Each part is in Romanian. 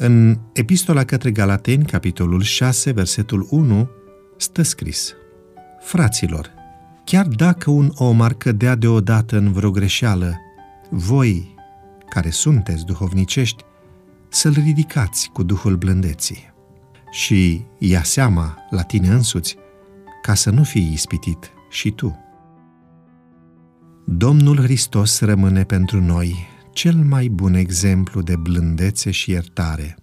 În Epistola către Galateni, capitolul 6, versetul 1, stă scris Fraților, chiar dacă un om ar cădea deodată în vreo greșeală, voi, care sunteți duhovnicești, să-l ridicați cu Duhul blândeții și ia seama la tine însuți ca să nu fii ispitit și tu. Domnul Hristos rămâne pentru noi cel mai bun exemplu de blândețe și iertare,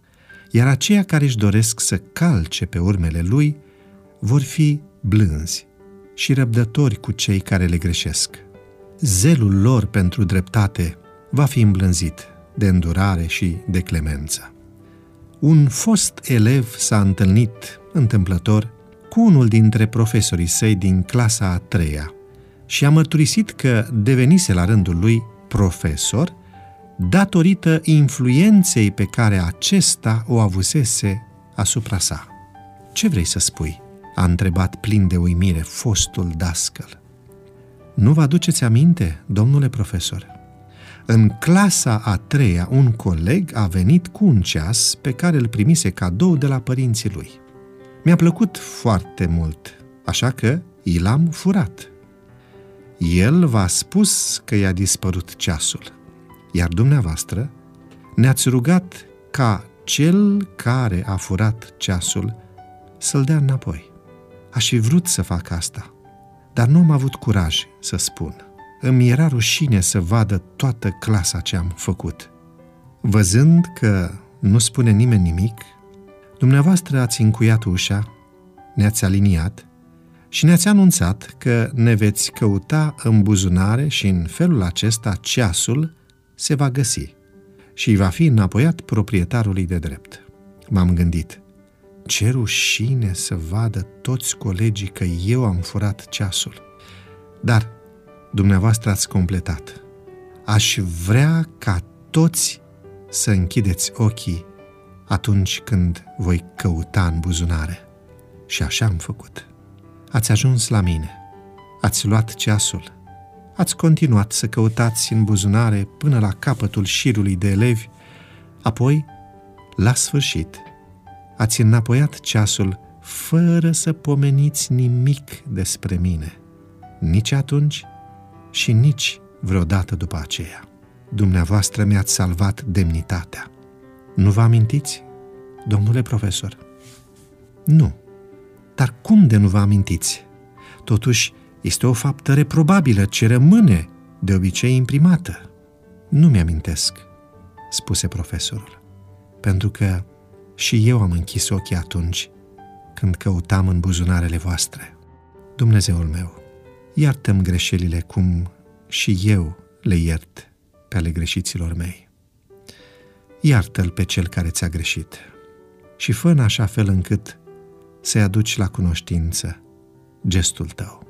iar aceia care își doresc să calce pe urmele Lui vor fi blânzi și răbdători cu cei care le greșesc. Zelul lor pentru dreptate va fi îmblânzit de îndurare și de clemență. Un fost elev s-a întâlnit întâmplător cu unul dintre profesorii săi din clasa a treia și a mărturisit că devenise la rândul lui profesor datorită influenței pe care acesta o avusese asupra sa. Ce vrei să spui?" a întrebat plin de uimire fostul dascăl. Nu vă aduceți aminte, domnule profesor? În clasa a treia, un coleg a venit cu un ceas pe care îl primise cadou de la părinții lui. Mi-a plăcut foarte mult, așa că i l-am furat. El v-a spus că i-a dispărut ceasul, iar dumneavoastră ne-ați rugat ca cel care a furat ceasul să-l dea înapoi. Aș fi vrut să fac asta, dar nu am avut curaj să spun. Îmi era rușine să vadă toată clasa ce am făcut. Văzând că nu spune nimeni nimic, dumneavoastră ați încuiat ușa, ne-ați aliniat și ne-ați anunțat că ne veți căuta în buzunare și în felul acesta ceasul se va găsi și va fi înapoiat proprietarului de drept. M-am gândit, ce rușine să vadă toți colegii că eu am furat ceasul. Dar dumneavoastră ați completat. Aș vrea ca toți să închideți ochii atunci când voi căuta în buzunare. Și așa am făcut. Ați ajuns la mine. Ați luat ceasul. Ați continuat să căutați în buzunare până la capătul șirului de elevi, apoi, la sfârșit, ați înapoiat ceasul fără să pomeniți nimic despre mine. Nici atunci și nici vreodată după aceea. Dumneavoastră mi-ați salvat demnitatea. Nu vă amintiți, domnule profesor? Nu. Dar cum de nu vă amintiți? Totuși, este o faptă reprobabilă ce rămâne de obicei imprimată. Nu mi-amintesc, spuse profesorul, pentru că și eu am închis ochii atunci când căutam în buzunarele voastre. Dumnezeul meu, iartă-mi greșelile cum și eu le iert pe ale greșiților mei. Iartă-l pe cel care ți-a greșit și fă în așa fel încât să-i aduci la cunoștință gestul tău.